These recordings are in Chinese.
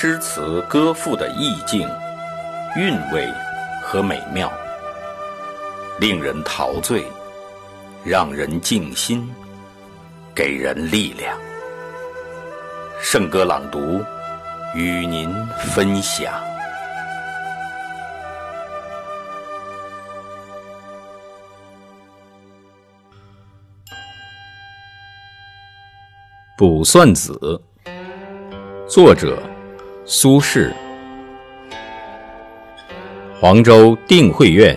诗词歌赋的意境、韵味和美妙，令人陶醉，让人静心，给人力量。圣歌朗读，与您分享。《卜算子》，作者苏轼。黄州定慧院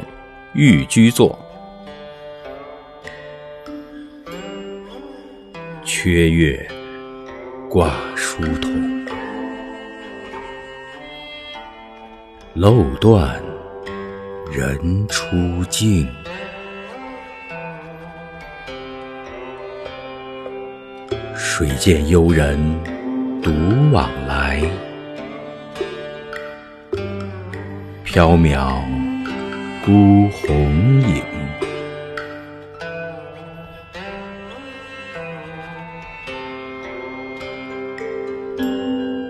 寓居作。缺月挂疏桐，漏断人初静。水见幽人独往来，缥缈孤鸿影。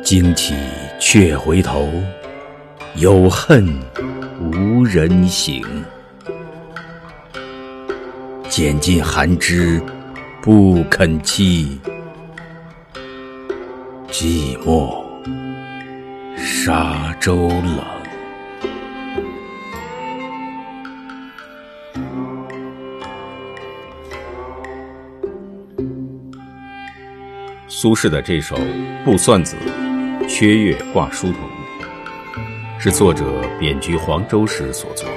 惊起却回头，有恨无人省。拣尽寒枝不肯栖。寂寞，沙洲冷。苏轼的这首《卜算子·缺月挂疏桐》，是作者贬居黄州时所作。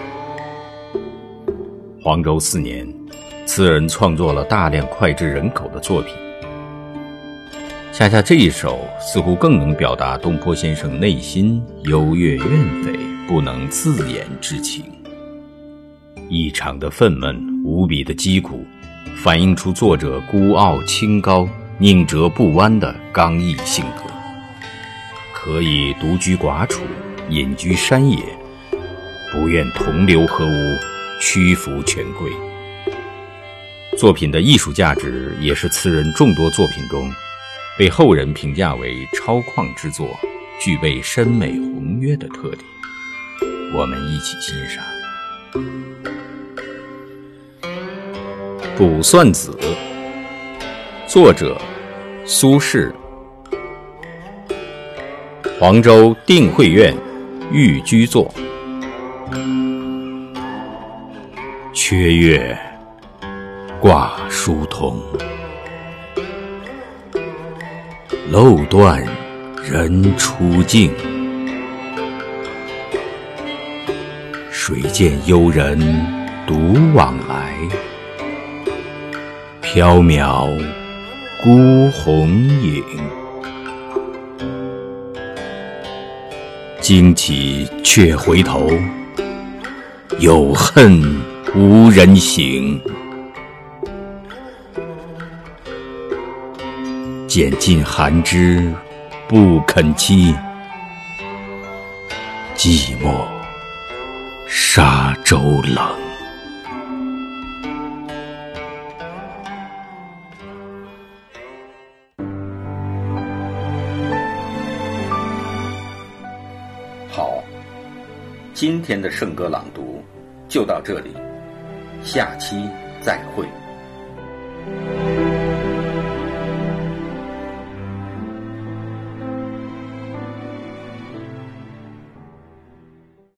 黄州四年，词人创作了大量脍炙人口的作品。恰恰这一首似乎更能表达东坡先生内心幽怨怨怼、不能自言之情。异常的愤懑，无比的疾苦，反映出作者孤傲清高、宁折不弯的刚毅性格。可以独居寡处，隐居山野，不愿同流合污，屈服权贵。作品的艺术价值也是词人众多作品中。被后人评价为超旷之作，具备深美宏约的特点。我们一起欣赏《卜算子》，作者苏轼。黄州定慧院寓居作。缺月挂疏桐。漏断人初静，谁见幽人独往来，缥缈孤鸿影。惊起却回头，有恨无人省。拣尽寒枝不肯栖，寂寞沙洲冷。今天的圣歌朗读就到这里，下期再会。